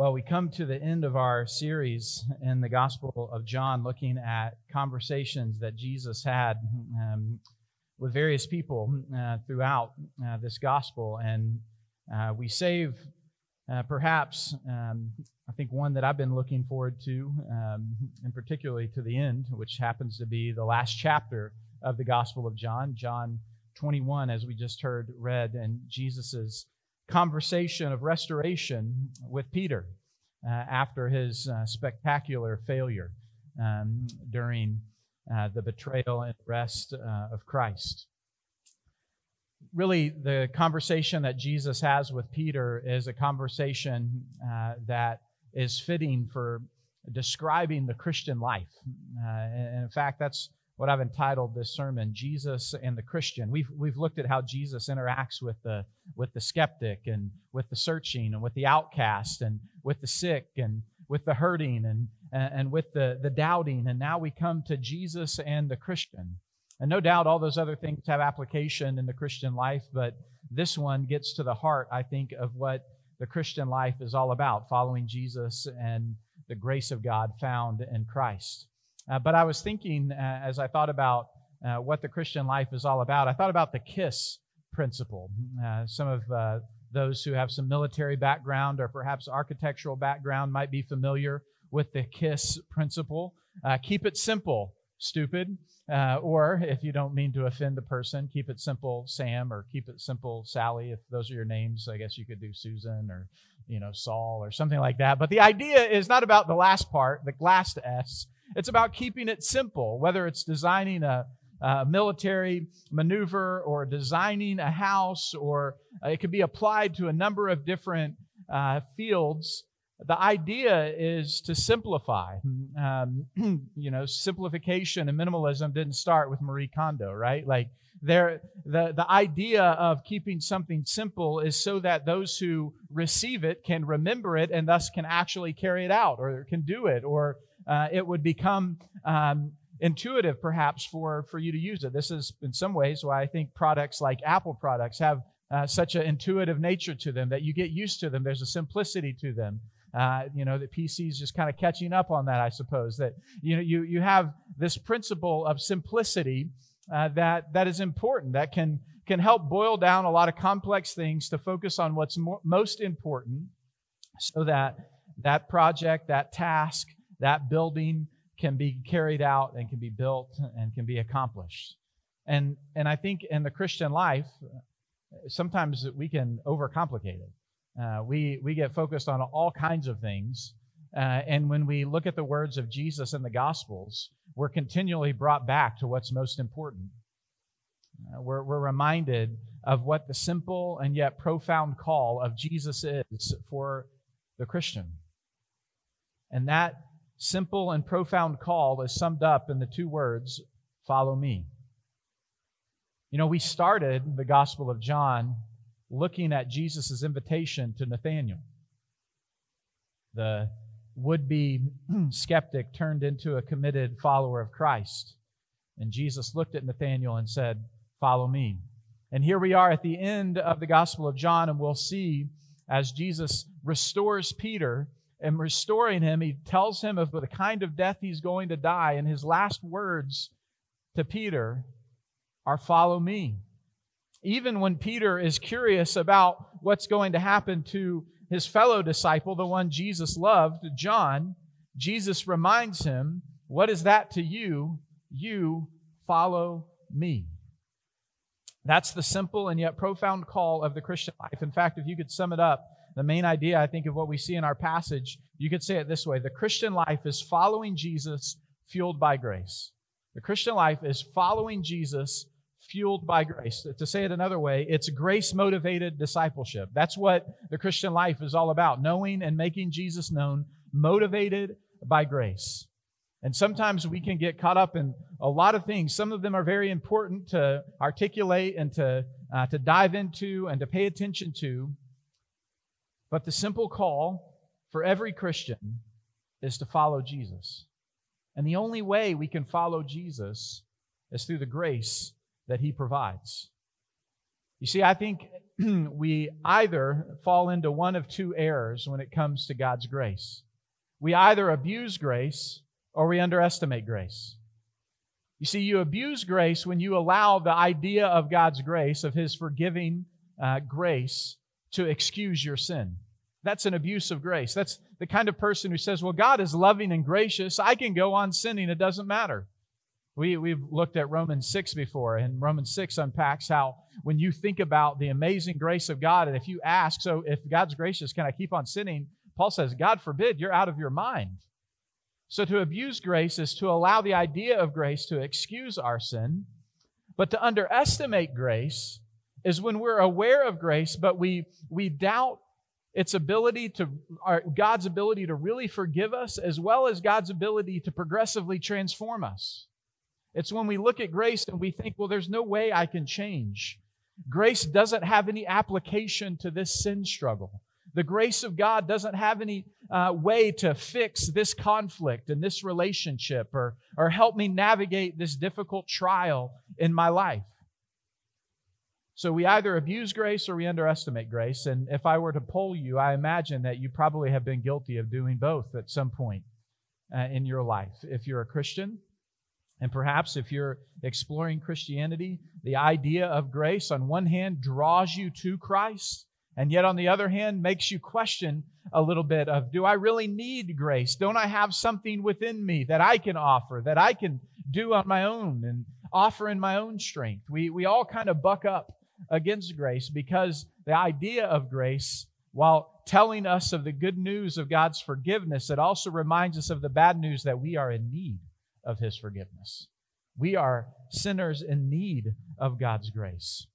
Well, we come to the end of our series in the Gospel of John, looking at conversations that Jesus had um, with various people uh, throughout uh, this Gospel. And uh, we save uh, perhaps, um, I think, one that I've been looking forward to, um, and particularly to the end, which happens to be the last chapter of the Gospel of John, John 21, as we just heard read, and Jesus's conversation of restoration with Peter uh, after his uh, spectacular failure um, during uh, the betrayal and arrest uh, of Christ. Really, the conversation that Jesus has with Peter is a conversation uh, that is fitting for describing the Christian life. Uh, and in fact, that's what I've entitled this sermon, Jesus and the Christian. We've, we've looked at how Jesus interacts with the, with the skeptic and with the searching and with the outcast and with the sick and with the hurting and, and with the, the doubting. And now we come to Jesus and the Christian. And no doubt all those other things have application in the Christian life, but this one gets to the heart, I think, of what the Christian life is all about following Jesus and the grace of God found in Christ. Uh, but I was thinking uh, as I thought about uh, what the Christian life is all about, I thought about the KISS principle. Uh, some of uh, those who have some military background or perhaps architectural background might be familiar with the KISS principle. Uh, keep it simple, stupid. or if you don't mean to offend the person, keep it simple, Sam, or keep it simple, Sally. If those are your names, I guess you could do Susan or you know Saul or something like that. But the idea is not about the last part, the last S. It's about keeping it simple, whether it's designing a, a military maneuver or designing a house, or uh, it could be applied to a number of different uh, fields. The idea is to simplify. Um, you know, simplification and minimalism didn't start with Marie Kondo, right? Like, there, the, the idea of keeping something simple is so that those who receive it can remember it and thus can actually carry it out or can do it or uh, it would become um, intuitive perhaps for, for you to use it. This is in some ways why I think products like Apple products have uh, such an intuitive nature to them that you get used to them. There's a simplicity to them. Uh, you know, the PC is just kind of catching up on that, I suppose. That you know, you you have this principle of simplicity uh, that that is important. That can can help boil down a lot of complex things to focus on what's mo- most important, so that that project, that task, that building can be carried out and can be built and can be accomplished. And, and I think in the Christian life, sometimes we can overcomplicate it. Uh, we, we get focused on all kinds of things. Uh, and when we look at the words of Jesus in the Gospels, we're continually brought back to what's most important. Uh, we're, we're reminded of what the simple and yet profound call of Jesus is for the Christian. And that simple and profound call is summed up in the two words follow me. You know, we started the Gospel of John looking at Jesus' invitation to Nathanael. The would be skeptic turned into a committed follower of Christ. And Jesus looked at Nathanael and said, Follow me. And here we are at the end of the Gospel of John, and we'll see as Jesus restores Peter and restoring him, he tells him of the kind of death he's going to die. And his last words to Peter are, Follow me. Even when Peter is curious about what's going to happen to his fellow disciple, the one Jesus loved, John, Jesus reminds him, What is that to you? You follow me. That's the simple and yet profound call of the Christian life. In fact, if you could sum it up, the main idea, I think, of what we see in our passage, you could say it this way the Christian life is following Jesus fueled by grace. The Christian life is following Jesus fueled by grace. To say it another way, it's grace motivated discipleship. That's what the Christian life is all about knowing and making Jesus known, motivated by grace. And sometimes we can get caught up in a lot of things. Some of them are very important to articulate and to, uh, to dive into and to pay attention to. But the simple call for every Christian is to follow Jesus. And the only way we can follow Jesus is through the grace that he provides. You see, I think we either fall into one of two errors when it comes to God's grace. We either abuse grace or we underestimate grace. You see, you abuse grace when you allow the idea of God's grace, of His forgiving uh, grace, to excuse your sin. That's an abuse of grace. That's the kind of person who says, Well, God is loving and gracious. I can go on sinning. It doesn't matter. We, we've looked at Romans 6 before, and Romans 6 unpacks how when you think about the amazing grace of God, and if you ask, so if God's gracious, can I keep on sinning? Paul says, God forbid, you're out of your mind. So to abuse grace is to allow the idea of grace to excuse our sin. But to underestimate grace is when we're aware of grace, but we, we doubt its ability to, our, God's ability to really forgive us, as well as God's ability to progressively transform us. It's when we look at grace and we think, well, there's no way I can change. Grace doesn't have any application to this sin struggle. The grace of God doesn't have any uh, way to fix this conflict and this relationship or, or help me navigate this difficult trial in my life. So we either abuse grace or we underestimate grace. And if I were to poll you, I imagine that you probably have been guilty of doing both at some point uh, in your life. If you're a Christian, and perhaps if you're exploring Christianity, the idea of grace on one hand draws you to Christ, and yet on the other hand makes you question a little bit of do I really need grace? Don't I have something within me that I can offer, that I can do on my own and offer in my own strength? We, we all kind of buck up against grace because the idea of grace, while telling us of the good news of God's forgiveness, it also reminds us of the bad news that we are in need of His forgiveness. We are sinners in need of God's grace.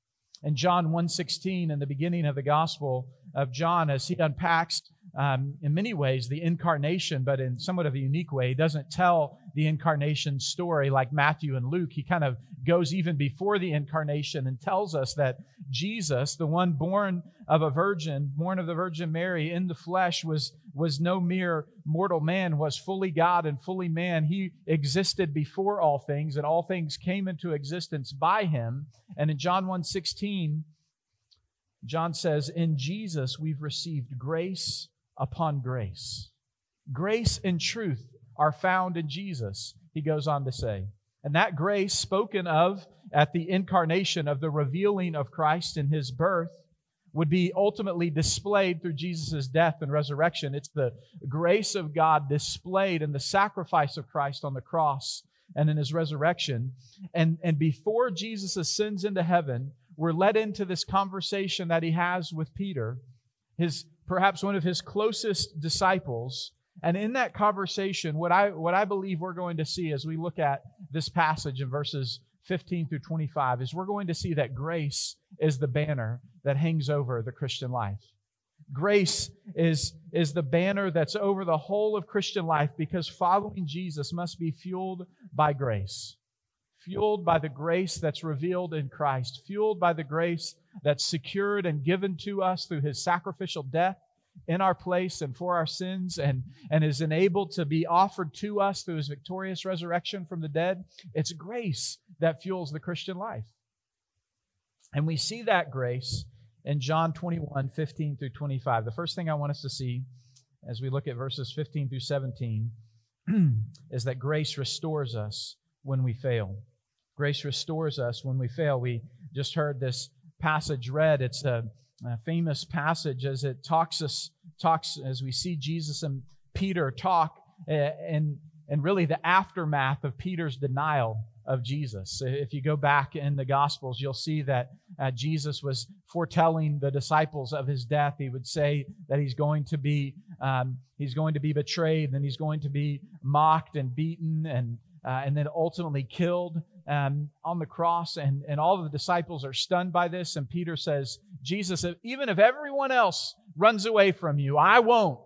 In John 1:16, in the beginning of the Gospel of John, as he unpacks um, in many ways the incarnation, but in somewhat of a unique way, he doesn't tell the incarnation story like Matthew and Luke. He kind of goes even before the incarnation and tells us that Jesus, the one born of a virgin, born of the Virgin Mary in the flesh, was, was no mere mortal man, was fully God and fully man. He existed before all things, and all things came into existence by him. And in John 1:16, John says, In Jesus we've received grace upon grace. Grace and truth are found in Jesus, he goes on to say. And that grace spoken of at the incarnation of the revealing of Christ in his birth would be ultimately displayed through Jesus' death and resurrection. It's the grace of God displayed in the sacrifice of Christ on the cross and in his resurrection. And, and before Jesus ascends into heaven, we're led into this conversation that he has with Peter, his perhaps one of his closest disciples. And in that conversation, what I, what I believe we're going to see as we look at this passage in verses 15 through 25 is we're going to see that grace is the banner that hangs over the Christian life. Grace is, is the banner that's over the whole of Christian life because following Jesus must be fueled by grace fueled by the grace that's revealed in Christ, fueled by the grace that's secured and given to us through his sacrificial death in our place and for our sins and, and is enabled to be offered to us through his victorious resurrection from the dead. It's grace that fuels the Christian life. And we see that grace in John 21, 15 through 25. The first thing I want us to see as we look at verses 15 through 17 is that grace restores us when we fail. Grace restores us when we fail. We just heard this passage read. It's a, a famous passage as it talks us talks as we see Jesus and Peter talk uh, and and really the aftermath of Peter's denial of Jesus. If you go back in the Gospels, you'll see that uh, Jesus was foretelling the disciples of his death. He would say that he's going to be um, he's going to be betrayed, and he's going to be mocked and beaten, and uh, and then ultimately killed um, on the cross, and, and all the disciples are stunned by this. And Peter says, Jesus, even if everyone else runs away from you, I won't.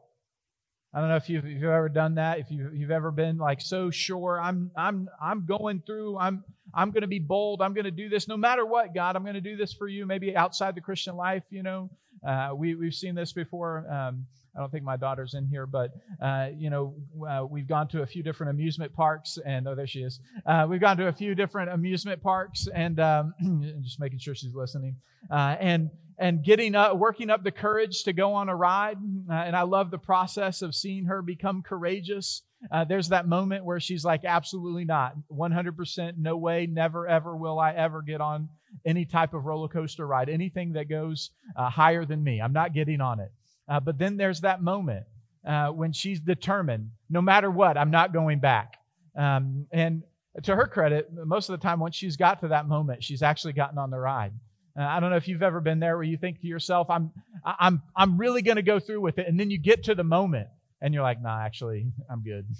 I don't know if you've, if you've ever done that. If you, you've ever been like so sure, I'm I'm I'm going through. I'm I'm going to be bold. I'm going to do this no matter what, God. I'm going to do this for you. Maybe outside the Christian life, you know. Uh, we we've seen this before. Um, I don't think my daughter's in here, but uh, you know, uh, we've gone to a few different amusement parks, and oh, there she is. Uh, we've gone to a few different amusement parks, and um, just making sure she's listening, uh, and and getting up, working up the courage to go on a ride. Uh, and I love the process of seeing her become courageous. Uh, there's that moment where she's like, absolutely not, 100%, no way, never, ever will I ever get on any type of roller coaster ride, anything that goes higher than me. I'm not getting on it. Uh, but then there's that moment uh, when she's determined, no matter what, I'm not going back. Um, and to her credit, most of the time, once she's got to that moment, she's actually gotten on the ride. Uh, I don't know if you've ever been there where you think to yourself, "I'm, I'm, I'm really going to go through with it," and then you get to the moment and you're like, "Nah, actually, I'm good."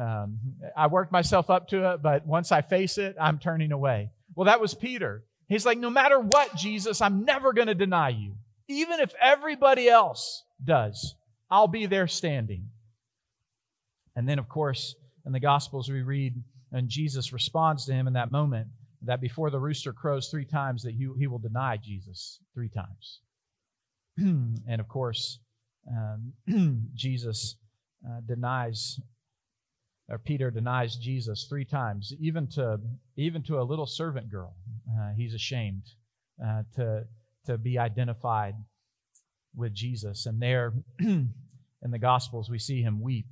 Um, I worked myself up to it, but once I face it, I'm turning away. Well, that was Peter. He's like, "No matter what, Jesus, I'm never going to deny you." Even if everybody else does, I'll be there standing. And then, of course, in the Gospels, we read, and Jesus responds to him in that moment that before the rooster crows three times, that he, he will deny Jesus three times. and of course, um, Jesus uh, denies, or Peter denies Jesus three times, even to even to a little servant girl. Uh, he's ashamed uh, to to be identified with Jesus. And there in the Gospels, we see him weep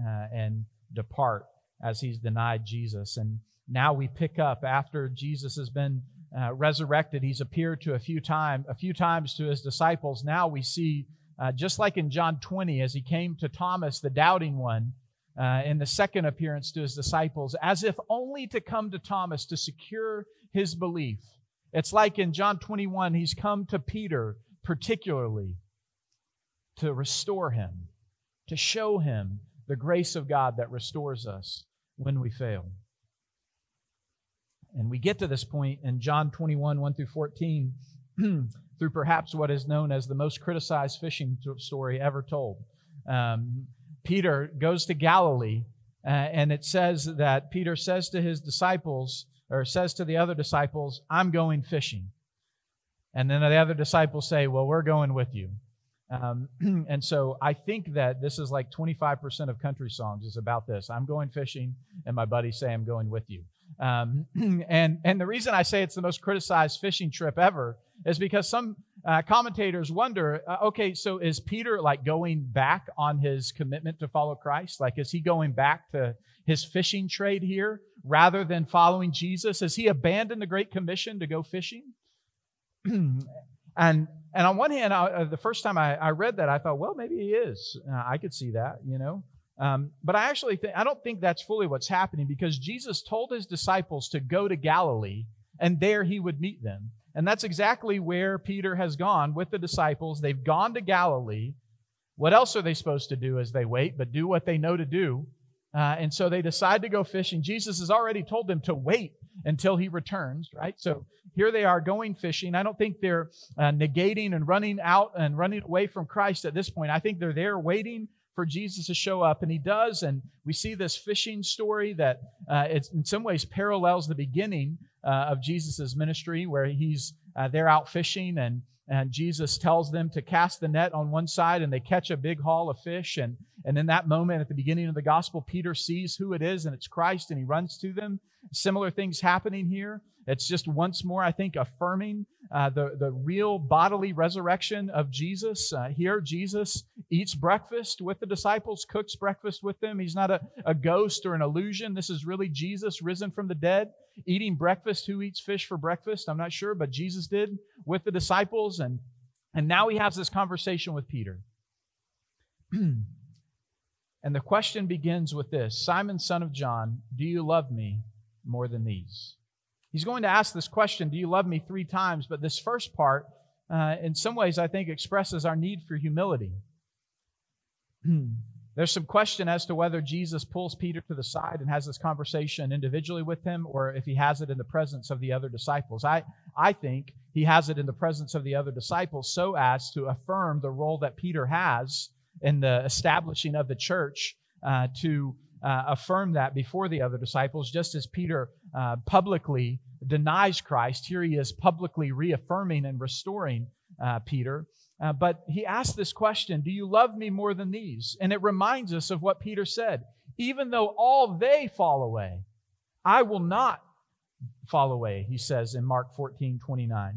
uh, and depart as he's denied Jesus. And now we pick up after Jesus has been uh, resurrected. He's appeared to a few time, a few times to his disciples. Now we see, uh, just like in John 20, as he came to Thomas, the doubting one, uh, in the second appearance to his disciples, as if only to come to Thomas to secure his belief. It's like in John 21, he's come to Peter particularly to restore him, to show him the grace of God that restores us when we fail. And we get to this point in John 21, 1 through 14, through perhaps what is known as the most criticized fishing story ever told. Um, Peter goes to Galilee, uh, and it says that Peter says to his disciples, or says to the other disciples, I'm going fishing. And then the other disciples say, Well, we're going with you. Um, and so I think that this is like 25% of country songs is about this. I'm going fishing, and my buddies say I'm going with you. Um, and and the reason I say it's the most criticized fishing trip ever is because some uh, commentators wonder, uh, okay, so is Peter like going back on his commitment to follow Christ? Like, is he going back to his fishing trade here rather than following Jesus? Has he abandoned the Great Commission to go fishing? and and on one hand, I, uh, the first time I, I, read that, I thought, well, maybe he is. Uh, I could see that, you know. Um, but I actually think I don't think that's fully what's happening because Jesus told his disciples to go to Galilee and there he would meet them. And that's exactly where Peter has gone with the disciples. They've gone to Galilee. What else are they supposed to do as they wait but do what they know to do? Uh, and so they decide to go fishing. Jesus has already told them to wait until he returns, right? So here they are going fishing. I don't think they're uh, negating and running out and running away from Christ at this point. I think they're there waiting for Jesus to show up, and he does. And we see this fishing story that uh, it's in some ways parallels the beginning uh, of Jesus' ministry, where he's uh, they're out fishing and and Jesus tells them to cast the net on one side and they catch a big haul of fish. And, and in that moment at the beginning of the gospel, Peter sees who it is and it's Christ and he runs to them. Similar things happening here. It's just once more, I think, affirming uh, the, the real bodily resurrection of Jesus. Uh, here, Jesus eats breakfast with the disciples, cooks breakfast with them. He's not a, a ghost or an illusion. This is really Jesus risen from the dead, eating breakfast. Who eats fish for breakfast? I'm not sure, but Jesus did with the disciples. And, and now he has this conversation with Peter. and the question begins with this Simon, son of John, do you love me more than these? He's going to ask this question, Do you love me three times? But this first part, uh, in some ways, I think expresses our need for humility. There's some question as to whether Jesus pulls Peter to the side and has this conversation individually with him or if he has it in the presence of the other disciples. I, I think he has it in the presence of the other disciples so as to affirm the role that Peter has in the establishing of the church uh, to uh, affirm that before the other disciples, just as Peter uh, publicly denies Christ. Here he is publicly reaffirming and restoring uh, Peter. Uh, but he asked this question Do you love me more than these? And it reminds us of what Peter said. Even though all they fall away, I will not fall away, he says in Mark 14 29.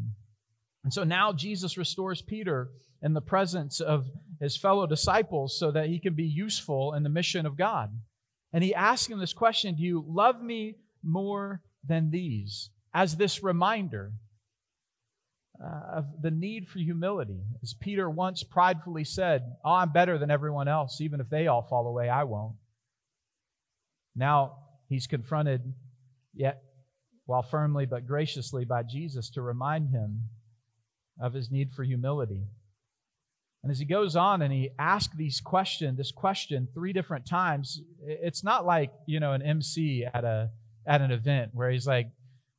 And so now Jesus restores Peter in the presence of his fellow disciples so that he can be useful in the mission of God. And he asks him this question Do you love me more than these? As this reminder uh, of the need for humility. As Peter once pridefully said, Oh, I'm better than everyone else. Even if they all fall away, I won't. Now he's confronted, yet while firmly but graciously by Jesus to remind him of his need for humility. And as he goes on and he asks these question, this question three different times, it's not like, you know, an MC at a at an event where he's like,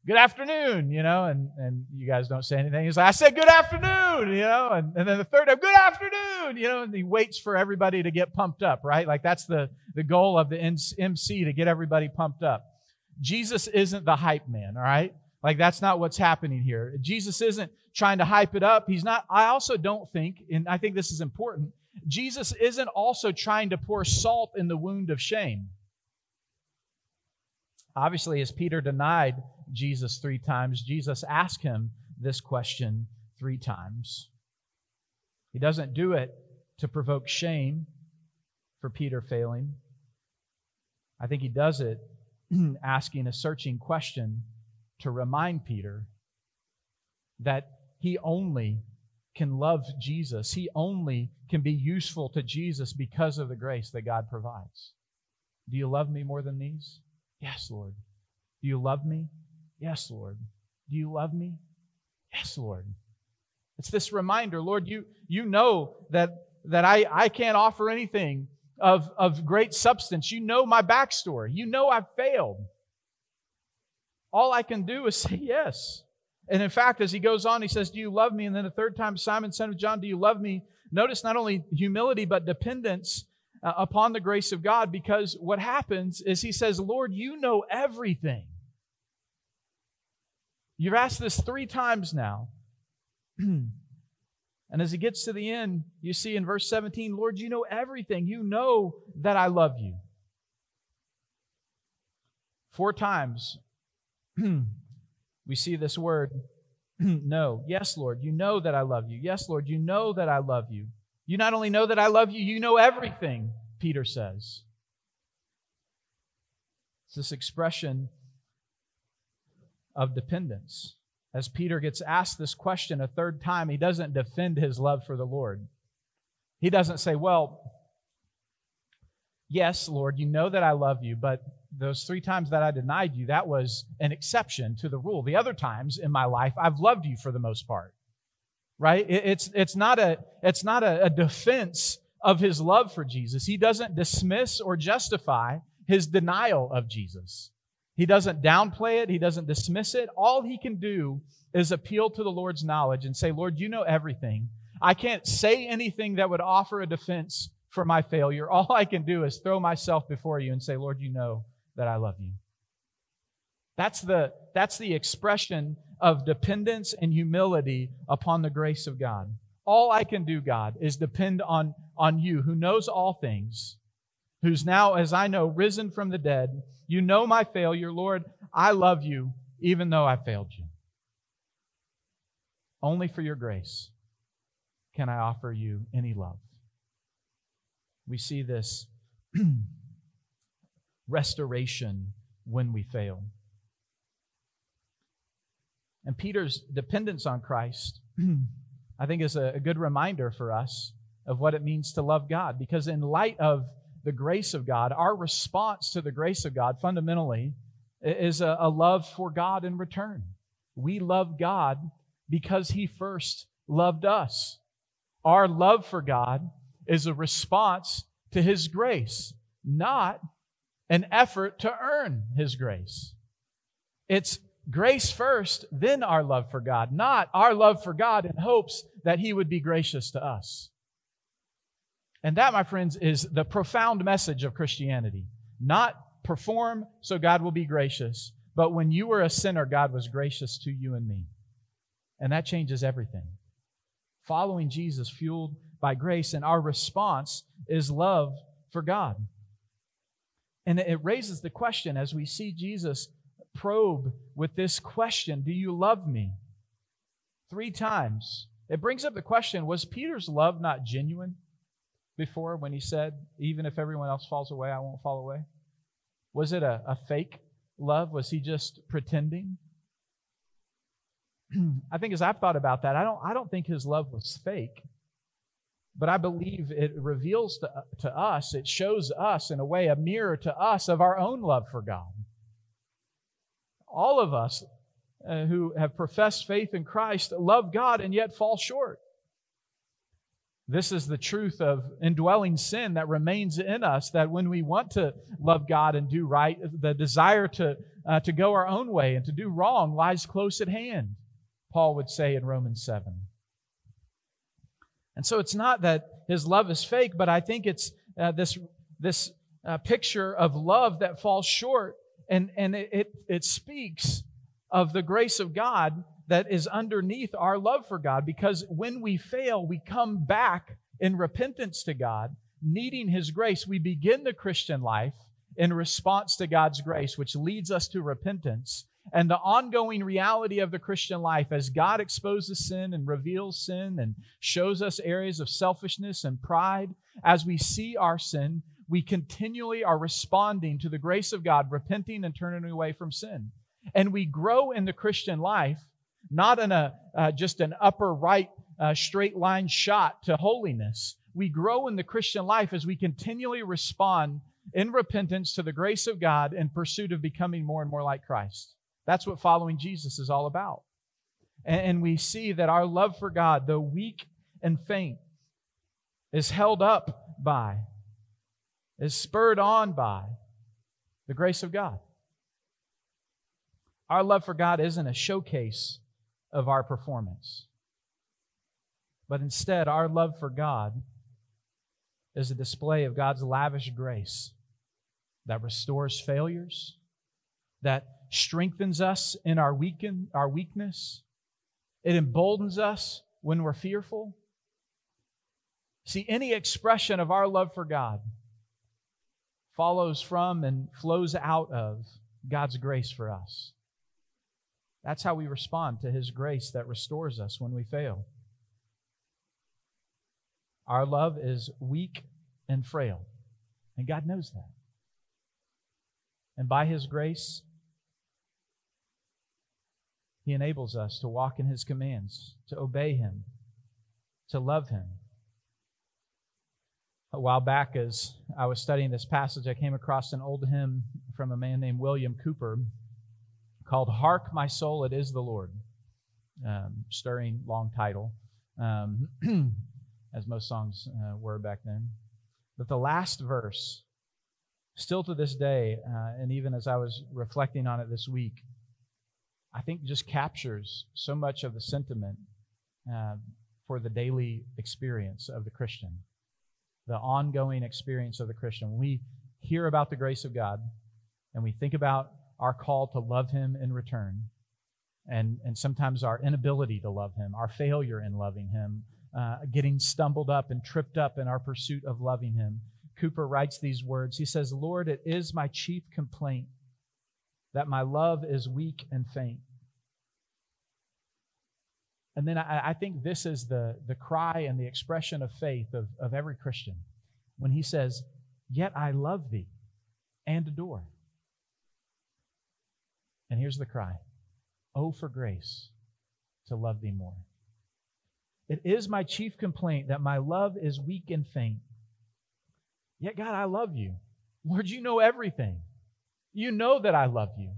good afternoon, you know, and, and you guys don't say anything. He's like, I said good afternoon, you know, and, and then the third time, good afternoon, you know, and he waits for everybody to get pumped up, right? Like that's the, the goal of the MC to get everybody pumped up. Jesus isn't the hype man, all right? Like that's not what's happening here. Jesus isn't trying to hype it up. He's not, I also don't think, and I think this is important, Jesus isn't also trying to pour salt in the wound of shame. Obviously, as Peter denied Jesus three times, Jesus asked him this question three times. He doesn't do it to provoke shame for Peter failing. I think he does it asking a searching question to remind Peter that he only can love Jesus. He only can be useful to Jesus because of the grace that God provides. Do you love me more than these? Yes, Lord. Do you love me? Yes, Lord. Do you love me? Yes, Lord. It's this reminder, Lord, you, you know that, that I, I can't offer anything of, of great substance. You know my backstory. You know I've failed. All I can do is say yes. And in fact, as he goes on, he says, Do you love me? And then the third time, Simon, son of John, do you love me? Notice not only humility, but dependence uh, upon the grace of God, because what happens is he says, Lord, you know everything. You've asked this three times now. and as he gets to the end, you see in verse 17, Lord, you know everything. You know that I love you. Four times we see this word no. Yes, Lord, you know that I love you. Yes, Lord, you know that I love you. You not only know that I love you, you know everything, Peter says. It's this expression of dependence. As Peter gets asked this question a third time, he doesn't defend his love for the Lord. He doesn't say, Well, yes, Lord, you know that I love you, but those three times that I denied you, that was an exception to the rule. The other times in my life, I've loved you for the most part. Right? It's, it's not, a, it's not a, a defense of his love for Jesus. He doesn't dismiss or justify his denial of Jesus. He doesn't downplay it, he doesn't dismiss it. All he can do is appeal to the Lord's knowledge and say, Lord, you know everything. I can't say anything that would offer a defense for my failure. All I can do is throw myself before you and say, Lord, you know that I love you. That's the, that's the expression of dependence and humility upon the grace of God. All I can do, God, is depend on, on you who knows all things, who's now, as I know, risen from the dead. You know my failure. Lord, I love you even though I failed you. Only for your grace can I offer you any love. We see this restoration when we fail. And Peter's dependence on Christ, I think, is a, good reminder for us of what it means to love God. Because in light of the grace of God, our response to the grace of God fundamentally is a, a love for God in return. We love God because He first loved us. Our love for God is a response to His grace, not an effort to earn His grace. It's grace first, then our love for God, not our love for God in hopes that He would be gracious to us. And that, my friends, is the profound message of Christianity. Not perform so God will be gracious, but when you were a sinner, God was gracious to you and me. And that changes everything. following Jesus, fueled by grace, and our response is love for God. And it raises the question as we see Jesus probe with this question Do you love me? Three times. It brings up the question Was Peter's love not genuine before when he said, Even if everyone else falls away, I won't fall away? Was it a, a fake love? Was he just pretending? I think as I've thought about that, I don't, I don't think his love was fake. But I believe it reveals to, to us, it shows us, in a way, a mirror to us of our own love for God. All of us uh, who have professed faith in Christ love God and yet fall short. This is the truth of indwelling sin that remains in us, that when we want to love God and do right, the desire to, uh, to go our own way and to do wrong lies close at hand, Paul would say in Romans 7. And so it's not that his love is fake, but I think it's uh, this, this uh, picture of love that falls short, and, and it, it, it speaks of the grace of God that is underneath our love for God because when we fail, we come back in repentance to God, needing His grace. We begin the Christian life in response to God's grace, which leads us to repentance. And the ongoing reality of the Christian life as God exposes sin and reveals sin and shows us areas of selfishness and pride, as we see our sin, we continually are responding to the grace of God, repenting and turning away from sin. And we grow in the Christian life not in a uh, just an upper right uh, straight line shot to holiness. We grow in the Christian life as we continually respond in repentance to the grace of God in pursuit of becoming more and more like Christ. That's what following Jesus is all about. And, and we see that our love for God, though weak and faint, is held up by, is spurred on by the grace of God. Our love for God isn't a showcase of our performance. But instead, our love for God is a display of God's lavish grace that restores failures, that strengthens us in our, weaken, our weakness, it emboldens us when we're fearful. See, any expression of our love for God follows from and flows out of God's grace for us. That's how we respond to His grace that restores us when we fail. Our love is weak and frail, and God knows that. And by His grace, He enables us to walk in His commands, to obey Him, to love Him. A while back, as I was studying this passage, I came across an old hymn from a man named William Cowper called Hark My Soul, It Is the Lord. Um, stirring long title, um, as most songs uh, were back then. But the last verse, still to this day, uh, and even as I was reflecting on it this week, I think just captures so much of the sentiment uh, for the daily experience of the Christian, the ongoing experience of the Christian. When we hear about the grace of God and we think about our call to love Him in return, and, and sometimes our inability to love Him, our failure in loving Him, uh, getting stumbled up and tripped up in our pursuit of loving Him. Cowper writes these words. He says, Lord, it is my chief complaint that my love is weak and faint. And then I, I, think this is the, the cry and the expression of faith of, of every Christian when he says, Yet I love thee and adore. And here's the cry Oh, for grace to love thee more. It is my chief complaint that my love is weak and faint. Yet, God, I love you. Lord, you know everything. You know that I love you.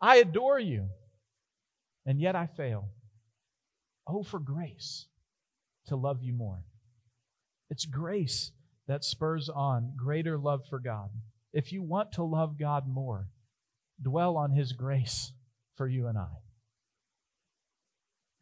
I adore you. And yet I fail. Oh, for grace to love you more. It's grace that spurs on greater love for God. If you want to love God more, dwell on His grace for you and I.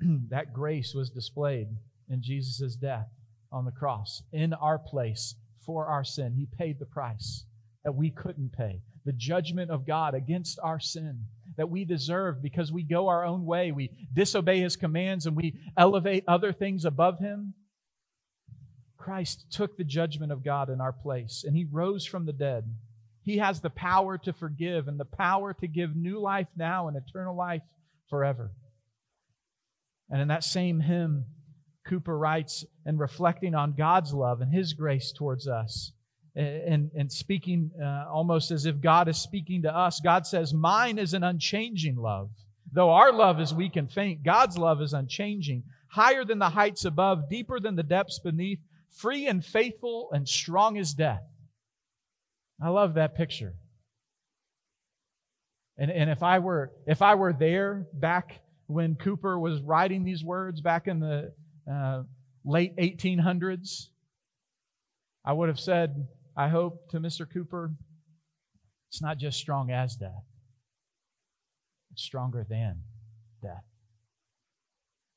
that grace was displayed in Jesus' death on the cross in our place for our sin. He paid the price that we couldn't pay. The judgment of God against our sin that we deserve because we go our own way. We disobey his commands and we elevate other things above him. Christ took the judgment of God in our place and he rose from the dead. He has the power to forgive and the power to give new life now and eternal life forever. And in that same hymn, Cowper writes, and reflecting on God's love and his grace towards us, and, and speaking uh, almost as if God is speaking to us, God says, Mine is an unchanging love. Though our love is weak and faint, God's love is unchanging, higher than the heights above, deeper than the depths beneath, free and faithful and strong as death. I love that picture. And, and if I were if I were there back when Cowper was writing these words back in the uh, late 1800s, I would have said, I hope, to Mr. Cowper, it's not just strong as death, it's stronger than death.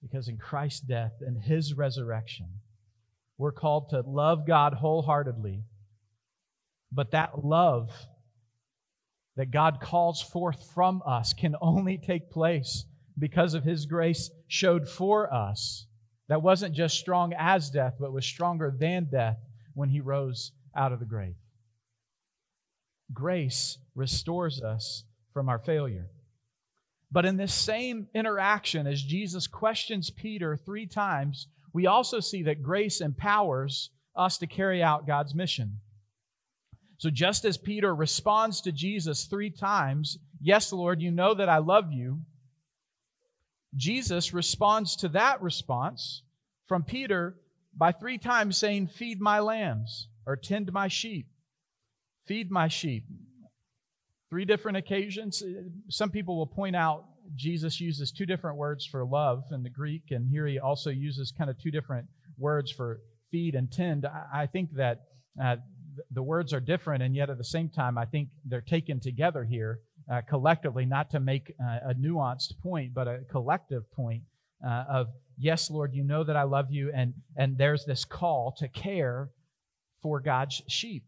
Because in Christ's death and his resurrection, we're called to love God wholeheartedly. But that love that God calls forth from us can only take place because of his grace showed for us that wasn't just strong as death, but was stronger than death when he rose out of the grave. Grace restores us from our failure. But in this same interaction, as Jesus questions Peter three times, we also see that grace empowers us to carry out God's mission. So just as Peter responds to Jesus three times, Yes, Lord, you know that I love you, Jesus responds to that response from Peter by three times saying, Feed my lambs or tend my sheep. Feed my sheep. Three different occasions. Some people will point out Jesus uses two different words for love in the Greek, and here he also uses kind of two different words for feed and tend. I think that uh, the words are different, and yet at the same time, I think they're taken together here uh, collectively, not to make uh, a nuanced point, but a collective point uh, of, yes, Lord, you know that I love you, and, and there's this call to care for God's sheep.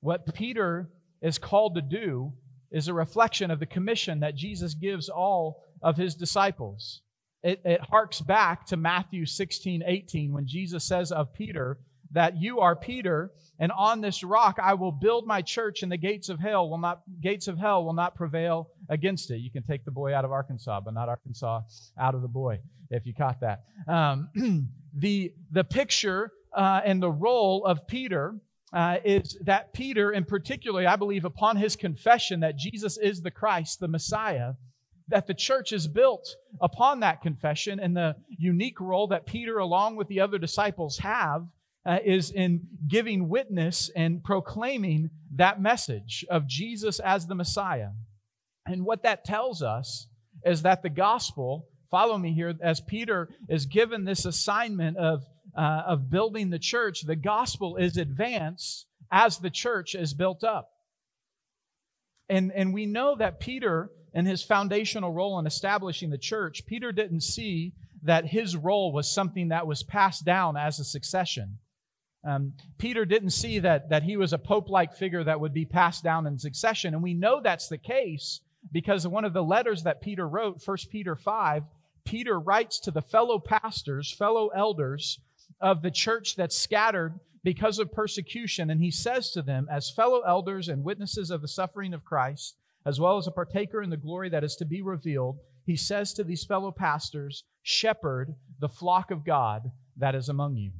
What Peter is called to do is a reflection of the commission that Jesus gives all of his disciples. It, it harks back to Matthew 16, 18, when Jesus says of Peter, that you are Peter, and on this rock I will build my church, and the gates of hell will not gates of hell will not prevail against it. You can take the boy out of Arkansas, but not Arkansas out of the boy, if you caught that. Um, the the picture uh, and the role of Peter uh, is that Peter, and particularly, I believe, upon his confession that Jesus is the Christ, the Messiah, that the church is built upon that confession and the unique role that Peter, along with the other disciples, have uh, is in giving witness and proclaiming that message of Jesus as the Messiah. And what that tells us is that the gospel, follow me here, as Peter is given this assignment of, uh, of building the church, the gospel is advanced as the church is built up. And, and we know that Peter, in his foundational role in establishing the church, Peter didn't see that his role was something that was passed down as a succession. Um, Peter didn't see that, that he was a pope like figure that would be passed down in succession. And we know that's the case because one of the letters that Peter wrote, 1 Peter 5, Peter writes to the fellow pastors, fellow elders of the church that's scattered because of persecution. And he says to them, as fellow elders and witnesses of the suffering of Christ, as well as a partaker in the glory that is to be revealed, he says to these fellow pastors, Shepherd the flock of God that is among you.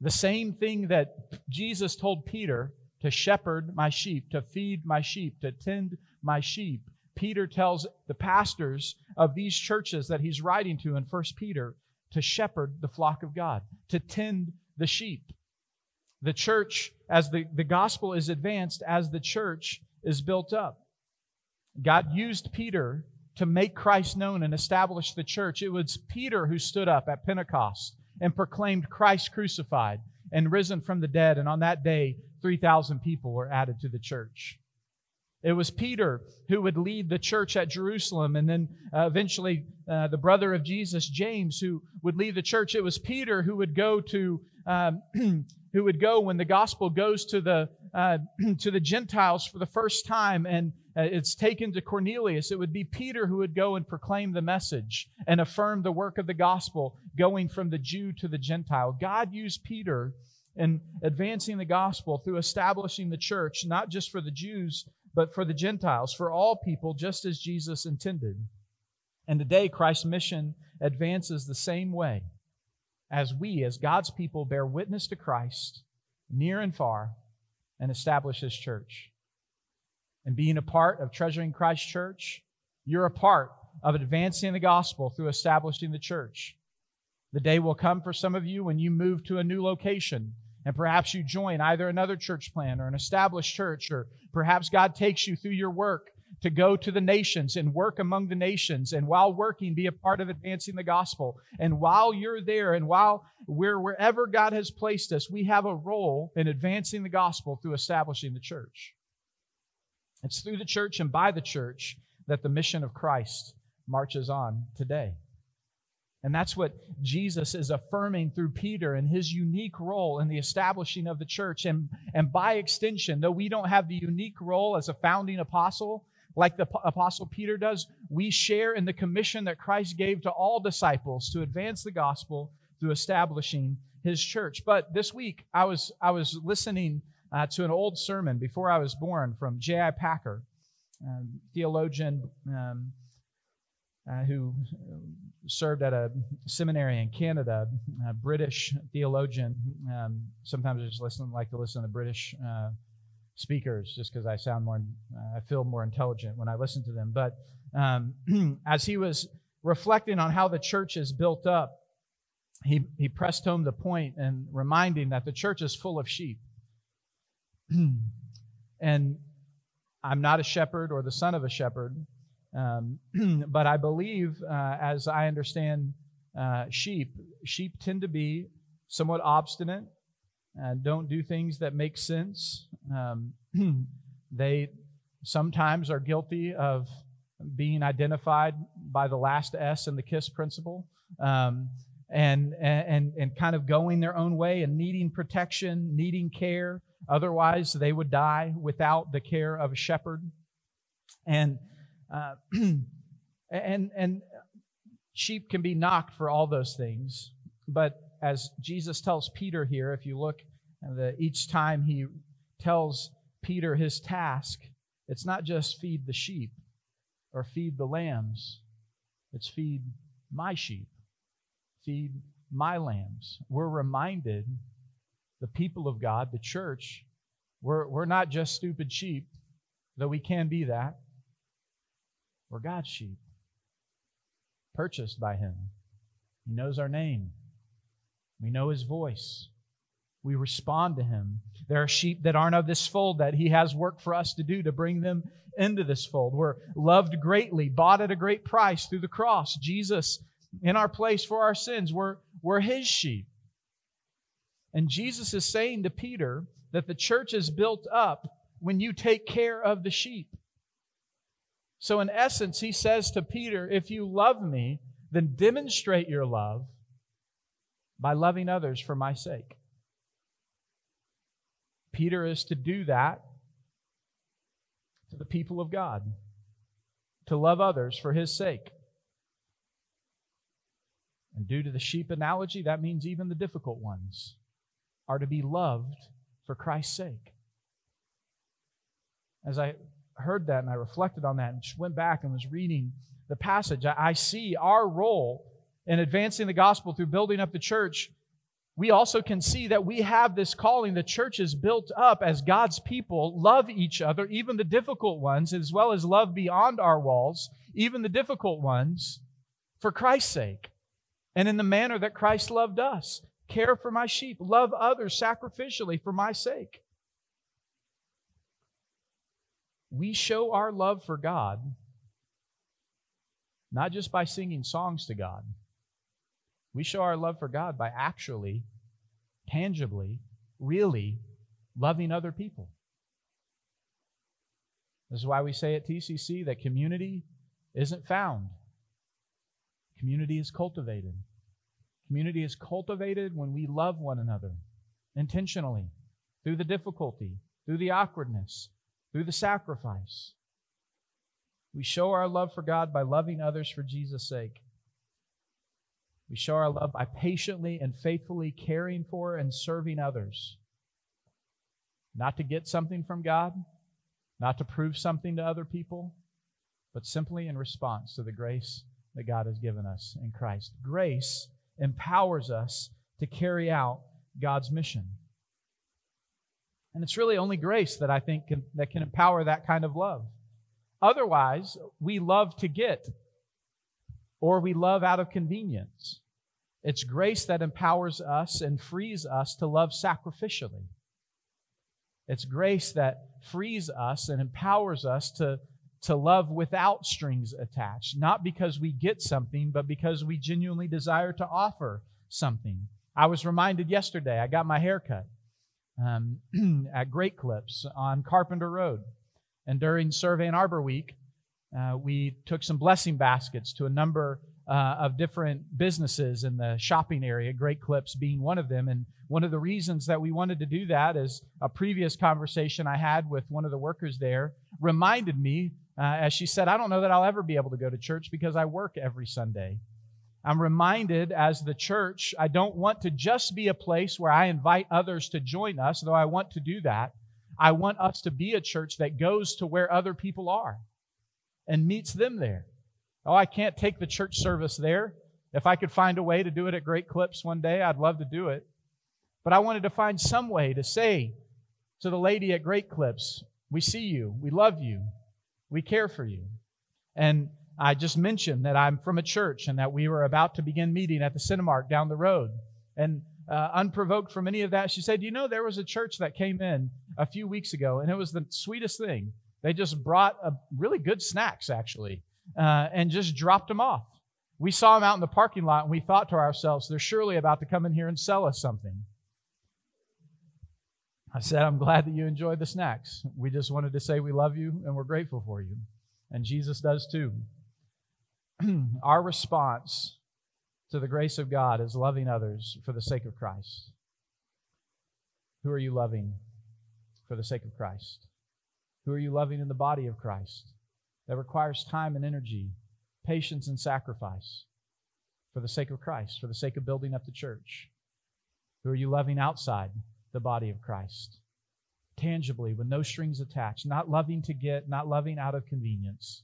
The same thing that Jesus told Peter to shepherd my sheep, to feed my sheep, to tend my sheep. Peter tells the pastors of these churches that he's writing to in 1 Peter to shepherd the flock of God, to tend the sheep. The church, as the, the gospel is advanced, as the church is built up. God used Peter to make Christ known and establish the church. It was Peter who stood up at Pentecost and proclaimed Christ crucified and risen from the dead. And on that day, 3,000 people were added to the church. It was Peter who would lead the church at Jerusalem, and then uh, eventually uh, the brother of Jesus, James, who would lead the church. It was Peter who would go to um, who would go when the gospel goes to the uh, to the Gentiles for the first time, and uh, it's taken to Cornelius. It would be Peter who would go and proclaim the message and affirm the work of the gospel, going from the Jew to the Gentile. God used Peter in advancing the gospel through establishing the church, not just for the Jews, but for the Gentiles, for all people, just as Jesus intended. And today, Christ's mission advances the same way as we, as God's people, bear witness to Christ near and far and establish His church. And being a part of Treasuring Christ's Church, you're a part of advancing the gospel through establishing the church. The day will come for some of you when you move to a new location and perhaps you join either another church plan or an established church, or perhaps God takes you through your work to go to the nations and work among the nations. And while working, be a part of advancing the gospel. And while you're there and while we're wherever God has placed us, we have a role in advancing the gospel through establishing the church. It's through the church and by the church that the mission of Christ marches on today. And that's what Jesus is affirming through Peter and his unique role in the establishing of the church. And, and by extension, though we don't have the unique role as a founding apostle, like the apostle Peter does, we share in the commission that Christ gave to all disciples to advance the gospel through establishing his church. But this week, I was, I was listening uh, to an old sermon before I was born from J.I. Packer, um, theologian um, uh, who served at a seminary in Canada, a British theologian. Um, sometimes I just listen, like to listen to British uh, speakers just because I sound more, uh, I feel more intelligent when I listen to them. But um, as he was reflecting on how the church is built up, he, he pressed home the point and reminding that the church is full of sheep. and I'm not a shepherd or the son of a shepherd, um, but I believe, uh, as I understand uh, sheep, sheep tend to be somewhat obstinate and don't do things that make sense. Um, they sometimes are guilty of being identified by the last S in the KISS principle. Um, and, and, and kind of going their own way and needing protection, needing care. Otherwise, they would die without the care of a shepherd. And uh, and and sheep can be knocked for all those things, but as Jesus tells Peter here, if you look the, each time he tells Peter his task, it's not just feed the sheep or feed the lambs, it's feed my sheep, feed my lambs. We're reminded, the people of God, the church, we're, we're not just stupid sheep, though we can be that. We're God's sheep, purchased by Him. He knows our name, we know His voice. We respond to Him. There are sheep that aren't of this fold that He has work for us to do to bring them into this fold. We're loved greatly, bought at a great price through the cross. Jesus in our place for our sins. We're, we're His sheep. And Jesus is saying to Peter that the church is built up when you take care of the sheep. So, in essence, he says to Peter, If you love me, then demonstrate your love by loving others for my sake. Peter is to do that to the people of God, to love others for his sake. And due to the sheep analogy, that means even the difficult ones are to be loved for Christ's sake. As I heard that and I reflected on that and went back and was reading the passage, I see our role in advancing the gospel through building up the church. We also can see that we have this calling. The church is built up as God's people love each other, even the difficult ones, as well as love beyond our walls, even the difficult ones, for Christ's sake and in the manner that Christ loved us. Care for my sheep, love others sacrificially for my sake. We show our love for God not just by singing songs to God. We show our love for God by actually, tangibly, really loving other people. This is why we say at TCC that community isn't found, community is cultivated. Community is cultivated when we love one another intentionally, through the difficulty, through the awkwardness, through the sacrifice. We show our love for God by loving others for Jesus' sake. We show our love by patiently and faithfully caring for and serving others. Not to get something from God, not to prove something to other people, but simply in response to the grace that God has given us in Christ. Grace empowers us to carry out God's mission. And it's really only grace that I think can, that can empower that kind of love. Otherwise, we love to get or we love out of convenience. It's grace that empowers us and frees us to love sacrificially. It's grace that frees us and empowers us to, to love without strings attached, not because we get something, but because we genuinely desire to offer something. I was reminded yesterday, I got my hair cut um, at Great Clips on Carpenter Road. And during Survey and Arbor Week, uh, we took some blessing baskets to a number uh, of different businesses in the shopping area, Great Clips being one of them. And one of the reasons that we wanted to do that is a previous conversation I had with one of the workers there reminded me, uh, as she said, I don't know that I'll ever be able to go to church because I work every Sunday. I'm reminded as the church, I don't want to just be a place where I invite others to join us, though I want to do that. I want us to be a church that goes to where other people are and meets them there. Oh, I can't take the church service there. If I could find a way to do it at Great Clips one day, I'd love to do it. But I wanted to find some way to say to the lady at Great Clips, We see you, we love you, we care for you. And I just mentioned that I'm from a church and that we were about to begin meeting at the Cinemark down the road. And uh, unprovoked from any of that, she said, You know, there was a church that came in a few weeks ago, and it was the sweetest thing. They just brought a really good snacks, actually uh, and just dropped them off. We saw them out in the parking lot and we thought to ourselves, they're surely about to come in here and sell us something. I said, I'm glad that you enjoyed the snacks. We just wanted to say we love you and we're grateful for you. And Jesus does too. Our response to the grace of God is loving others for the sake of Christ. Who are you loving for the sake of Christ? Who are you loving in the body of Christ? that requires time and energy, patience and sacrifice for the sake of Christ, for the sake of building up the church? Who are you loving outside the body of Christ? Tangibly, with no strings attached, not loving to get, not loving out of convenience,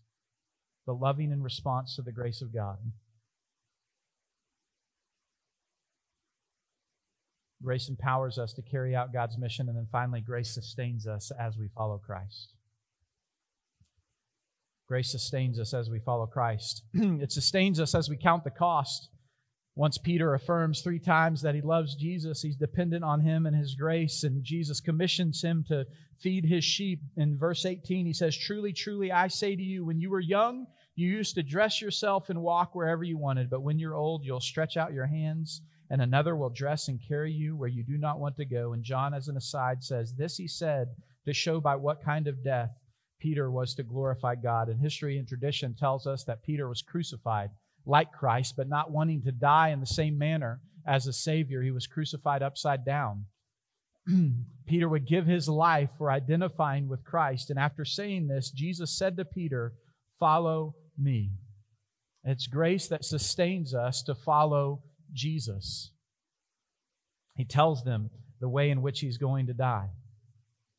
but loving in response to the grace of God. Grace empowers us to carry out God's mission, and then finally, grace sustains us as we follow Christ. Grace sustains us as we follow Christ. it sustains us as we count the cost. Once Peter affirms three times that he loves Jesus, he's dependent on him and his grace, and Jesus commissions him to feed his sheep. In verse 18, he says, Truly, truly, I say to you, when you were young, you used to dress yourself and walk wherever you wanted, but when you're old, you'll stretch out your hands, and another will dress and carry you where you do not want to go. And John, as an aside, says, This he said to show by what kind of death Peter was to glorify God. And history and tradition tells us that Peter was crucified like Christ, but not wanting to die in the same manner as a Savior. He was crucified upside down. Peter would give his life for identifying with Christ. And after saying this, Jesus said to Peter, Follow me. It's grace that sustains us to follow Jesus. He tells them the way in which he's going to die.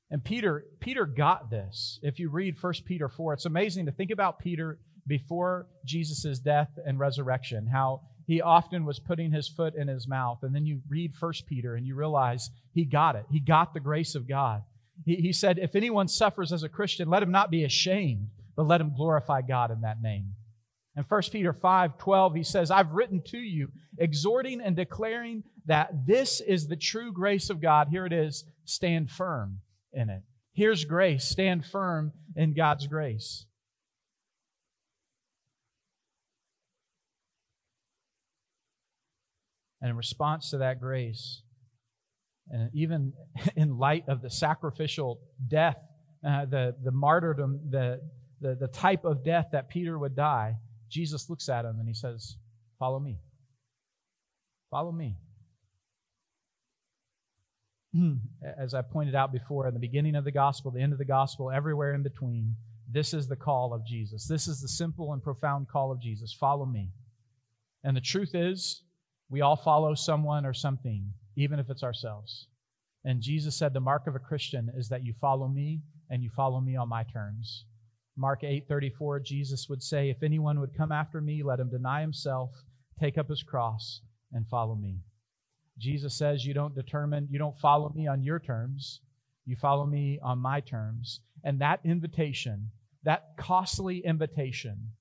And Peter, Peter got this. If you read 1 Peter 4, it's amazing to think about Peter before Jesus' death and resurrection, how he often was putting his foot in his mouth. And then you read 1 Peter and you realize he got it. He got the grace of God. He, he said, If anyone suffers as a Christian, let him not be ashamed, but let him glorify God in that name. In 1 Peter 5 12, he says, I've written to you, exhorting and declaring that this is the true grace of God. Here it is stand firm in it. Here's grace. Stand firm in God's grace. And in response to that grace, and even in light of the sacrificial death uh, the, the martyrdom, the, the, the type of death that Peter would die, Jesus looks at him and he says, Follow me. Follow me. As I pointed out before, in the beginning of the gospel, the end of the gospel, everywhere in between, this is the call of Jesus. This is the simple and profound call of Jesus follow me. And the truth is, we all follow someone or something, even if it's ourselves. And Jesus said the mark of a Christian is that you follow me and you follow me on my terms. Mark 8:34 Jesus would say if anyone would come after me let him deny himself take up his cross and follow me. Jesus says you don't determine you don't follow me on your terms you follow me on my terms and that invitation that costly invitation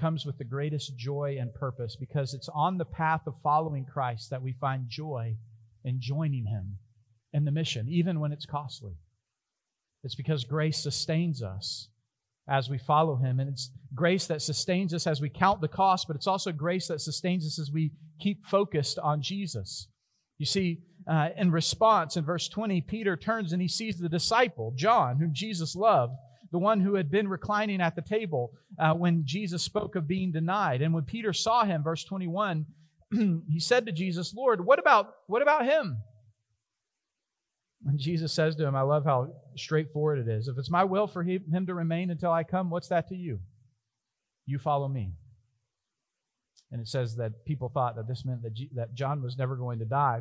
comes with the greatest joy and purpose because it's on the path of following Christ that we find joy in joining Him in the mission, even when it's costly. It's because grace sustains us as we follow Him. And it's grace that sustains us as we count the cost, but it's also grace that sustains us as we keep focused on Jesus. You see, uh, in response, in verse 20, Peter turns and he sees the disciple, John, whom Jesus loved the one who had been reclining at the table uh, when Jesus spoke of being denied. And when Peter saw him, verse 21, he said to Jesus, Lord, what about, what about him? And Jesus says to him, I love how straightforward it is. If it's my will for him to remain until I come, what's that to you? You follow me. And it says that people thought that this meant that, that John was never going to die.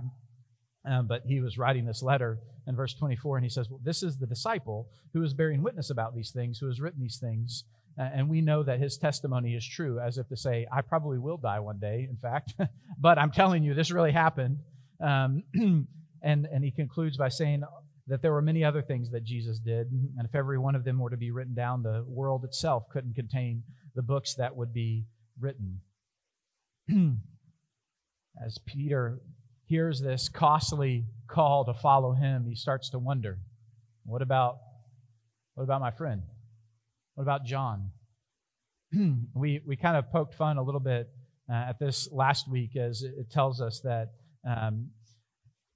Um, but he was writing this letter in verse 24, and he says, Well, this is the disciple who is bearing witness about these things, who has written these things. Uh, and we know that his testimony is true, as if to say, I probably will die one day, in fact. but I'm telling you, this really happened. Um, and, and he concludes by saying that there were many other things that Jesus did. And if every one of them were to be written down, the world itself couldn't contain the books that would be written. As Peter hears this costly call to follow him, he starts to wonder, what about what about my friend? What about John? we we kind of poked fun a little bit uh, at this last week as it tells us that um,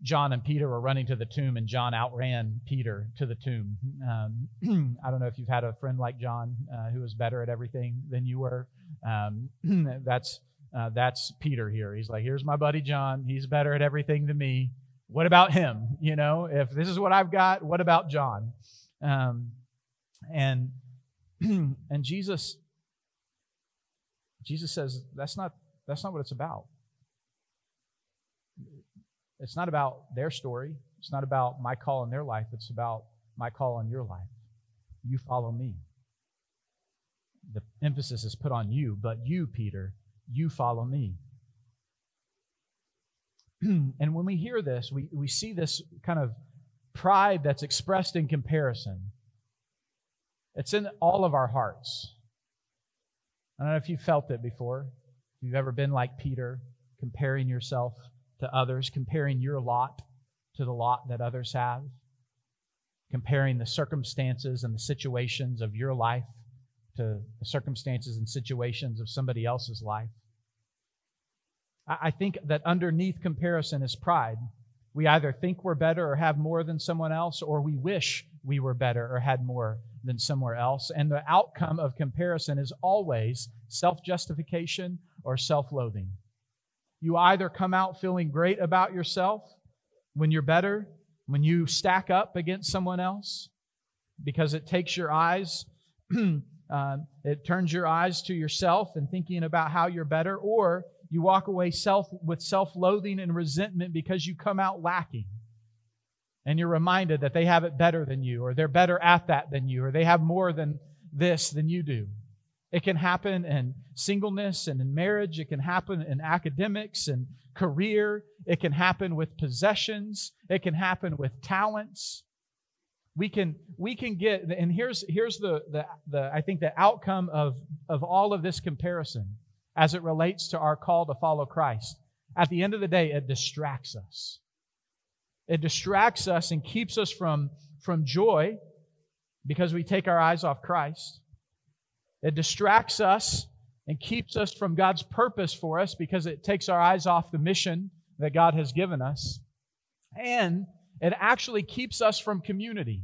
John and Peter were running to the tomb, and John outran Peter to the tomb. Um, I don't know if you've had a friend like John uh, who was better at everything than you were. Um, that's uh, that's Peter here. He's like, here's my buddy John. He's better at everything than me. What about him? You know, if this is what I've got, what about John? Um, and and Jesus, Jesus says that's not that's not what it's about. It's not about their story. It's not about my call in their life. It's about my call in your life. You follow me. The emphasis is put on you, but you, Peter, you follow me. and when we hear this, we, we see this kind of pride that's expressed in comparison. It's in all of our hearts. I don't know if you've felt it before. If you've ever been like Peter, comparing yourself to others, comparing your lot to the lot that others have, comparing the circumstances and the situations of your life to the circumstances and situations of somebody else's life. I think that underneath comparison is pride. We either think we're better or have more than someone else, or we wish we were better or had more than somewhere else. And the outcome of comparison is always self justification or self loathing. You either come out feeling great about yourself when you're better, when you stack up against someone else, because it takes your eyes Uh, it turns your eyes to yourself and thinking about how you're better, or you walk away self with self-loathing and resentment because you come out lacking. And you're reminded that they have it better than you, or they're better at that than you, or they have more than this than you do. It can happen in singleness and in marriage. It can happen in academics and career. It can happen with possessions. It can happen with talents we can we can get and here's here's the the, the i think the outcome of of all of this comparison as it relates to our call to follow christ. At the end of the day it distracts us. It distracts us and keeps us from from joy because we take our eyes off christ. It distracts us and keeps us from god's purpose for us because it takes our eyes off the mission that god has given us. And It actually keeps us from community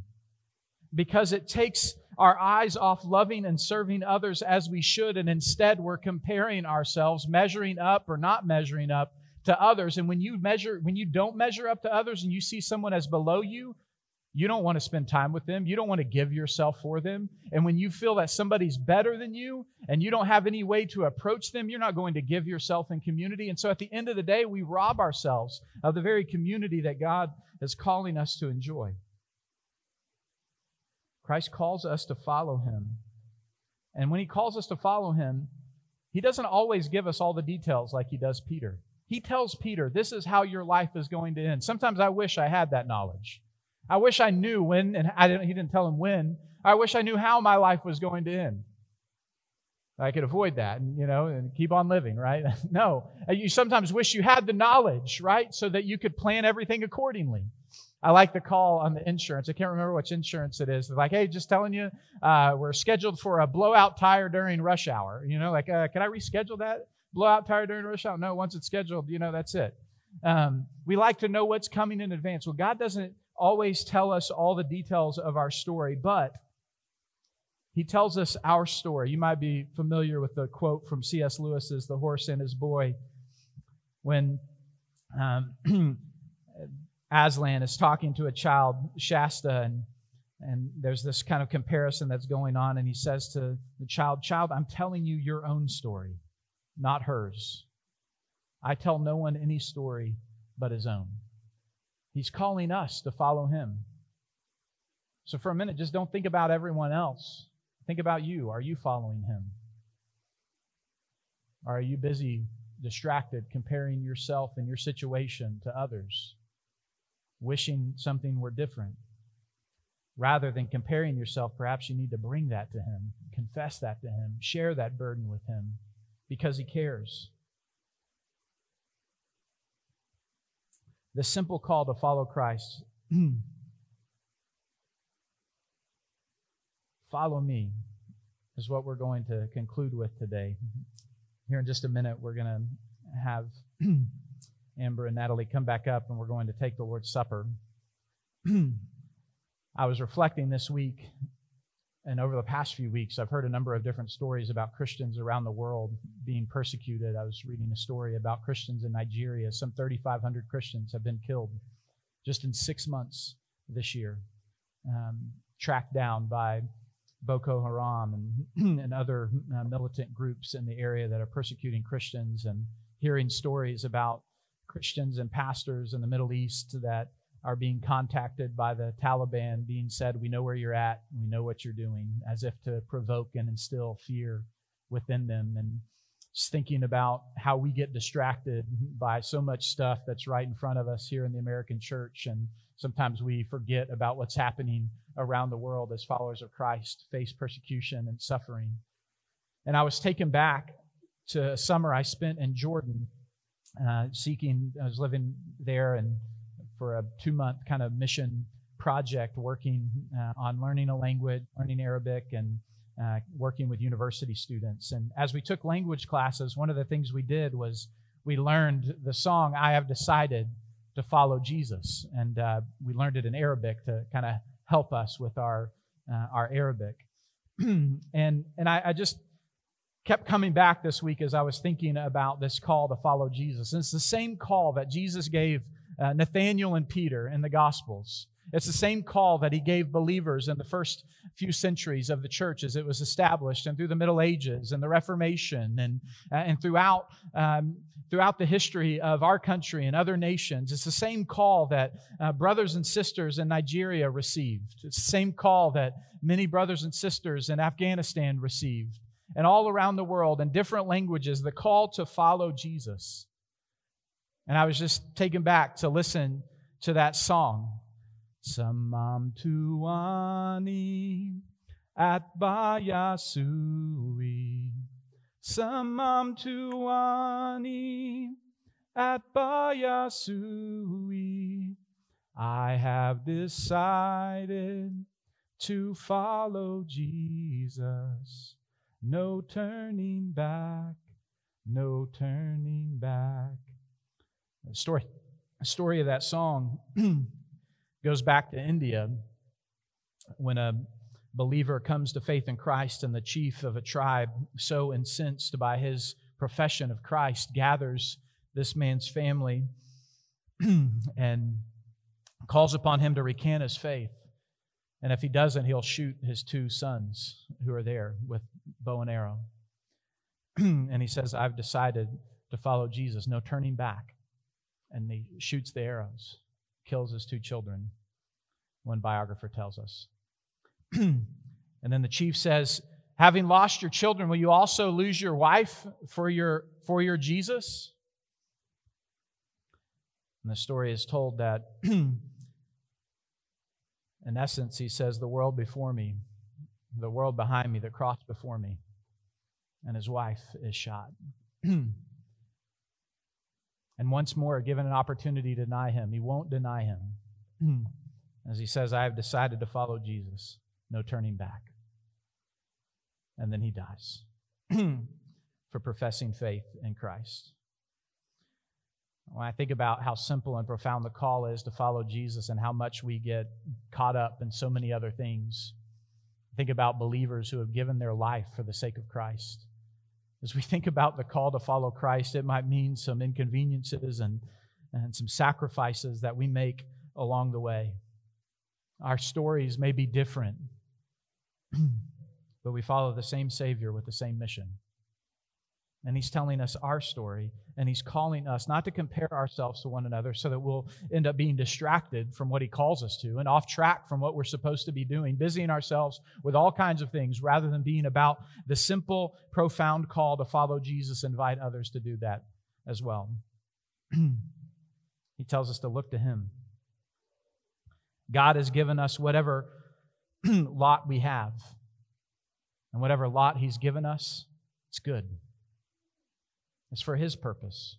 because it takes our eyes off loving and serving others as we should, and instead we're comparing ourselves, measuring up or not measuring up to others. And when you measure, when you don't measure up to others and you see someone as below you, you don't want to spend time with them. You don't want to give yourself for them. And when you feel that somebody's better than you and you don't have any way to approach them, you're not going to give yourself in community. And so at the end of the day, we rob ourselves of the very community that God is calling us to enjoy. Christ calls us to follow him. And when he calls us to follow him, he doesn't always give us all the details like he does Peter. He tells Peter, This is how your life is going to end. Sometimes I wish I had that knowledge. I wish I knew when, and I didn't, he didn't tell him when. I wish I knew how my life was going to end. I could avoid that, and, you know, and keep on living, right? no. You sometimes wish you had the knowledge, right? So that you could plan everything accordingly. I like the call on the insurance. I can't remember which insurance it is. They're like, hey, just telling you, uh, we're scheduled for a blowout tire during rush hour. You know, like, uh, can I reschedule that blowout tire during rush hour? No, once it's scheduled, you know, that's it. Um, we like to know what's coming in advance. Well, God doesn't always tell us all the details of our story, but he tells us our story. You might be familiar with the quote from C.S. Lewis's The Horse and His Boy when um, Aslan is talking to a child, Shasta, and, and there's this kind of comparison that's going on, and he says to the child, Child, I'm telling you your own story, not hers. I tell no one any story but his own. He's calling us to follow him. So for a minute, just don't think about everyone else. Think about you. Are you following him? Are you busy, distracted, comparing yourself and your situation to others, wishing something were different? Rather than comparing yourself, perhaps you need to bring that to him, confess that to him, share that burden with him because he cares. The simple call to follow Christ. follow me is what we're going to conclude with today. Here in just a minute, we're going to have Amber and Natalie come back up and we're going to take the Lord's Supper. I was reflecting this week and over the past few weeks, I've heard a number of different stories about Christians around the world being persecuted. I was reading a story about Christians in Nigeria. Some 3,500 Christians have been killed just in six months this year, um, tracked down by Boko Haram and, and other uh, militant groups in the area that are persecuting Christians, and hearing stories about Christians and pastors in the Middle East that are being contacted by the Taliban, being said, We know where you're at, we know what you're doing, as if to provoke and instill fear within them. And just thinking about how we get distracted by so much stuff that's right in front of us here in the American church. And sometimes we forget about what's happening around the world as followers of Christ face persecution and suffering. And I was taken back to a summer I spent in Jordan, uh, seeking, I was living there and for a two month kind of mission project working uh, on learning a language, learning Arabic, and uh, working with university students. And as we took language classes, one of the things we did was we learned the song, I Have Decided to Follow Jesus. And uh, we learned it in Arabic to kind of help us with our, uh, our Arabic. and and I, I just kept coming back this week as I was thinking about this call to follow Jesus. And it's the same call that Jesus gave uh, Nathaniel and Peter in the Gospels. It's the same call that he gave believers in the first few centuries of the church as it was established, and through the Middle Ages and the Reformation, and, uh, and throughout, um, throughout the history of our country and other nations. It's the same call that uh, brothers and sisters in Nigeria received. It's the same call that many brothers and sisters in Afghanistan received, and all around the world in different languages, the call to follow Jesus. And I was just taken back to listen to that song. Samam tuani at Bayasui. Samam tuani at Bayasui. I have decided to follow Jesus. No turning back, no turning back. The story, the story of that song goes back to India when a believer comes to faith in Christ and the chief of a tribe, so incensed by his profession of Christ, gathers this man's family and calls upon him to recant his faith. And if he doesn't, he'll shoot his two sons who are there with bow and arrow. and he says, I've decided to follow Jesus, no turning back. And he shoots the arrows, kills his two children, one biographer tells us. and then the chief says, Having lost your children, will you also lose your wife for your, for your Jesus? And the story is told that, in essence, he says, The world before me, the world behind me, the cross before me, and his wife is shot. and once more, given an opportunity to deny him, he won't deny him. As he says, I have decided to follow Jesus, no turning back. And then he dies for professing faith in Christ. When I think about how simple and profound the call is to follow Jesus and how much we get caught up in so many other things, think about believers who have given their life for the sake of Christ. As we think about the call to follow Christ, it might mean some inconveniences and, and some sacrifices that we make along the way. Our stories may be different, but we follow the same Savior with the same mission. And he's telling us our story, and he's calling us not to compare ourselves to one another so that we'll end up being distracted from what he calls us to and off track from what we're supposed to be doing, busying ourselves with all kinds of things rather than being about the simple, profound call to follow Jesus invite others to do that as well. he tells us to look to him. God has given us whatever lot we have, and whatever lot he's given us, it's good. It's for His purpose,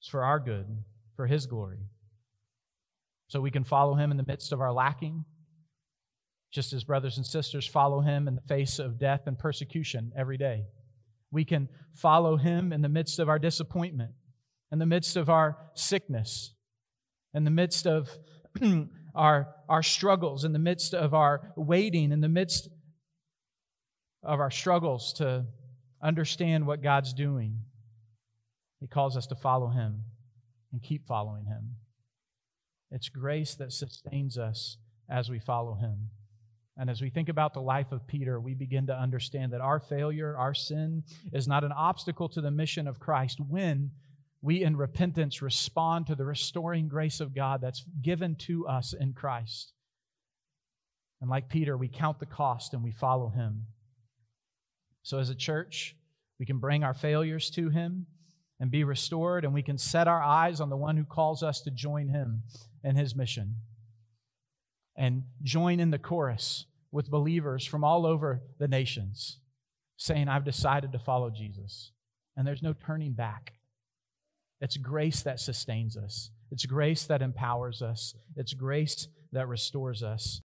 it's for our good, for His glory. So we can follow Him in the midst of our lacking, just as brothers and sisters follow Him in the face of death and persecution every day. We can follow Him in the midst of our disappointment, in the midst of our sickness, in the midst of our, our struggles, in the midst of our waiting, in the midst of our struggles to understand what God's doing. He calls us to follow him and keep following him. It's grace that sustains us as we follow him. And as we think about the life of Peter, we begin to understand that our failure, our sin, is not an obstacle to the mission of Christ when we in repentance respond to the restoring grace of God that's given to us in Christ. And like Peter, we count the cost and we follow him. So as a church, we can bring our failures to him and be restored, and we can set our eyes on the one who calls us to join him in his mission and join in the chorus with believers from all over the nations saying, I've decided to follow Jesus. And there's no turning back. It's grace that sustains us, it's grace that empowers us, it's grace that restores us.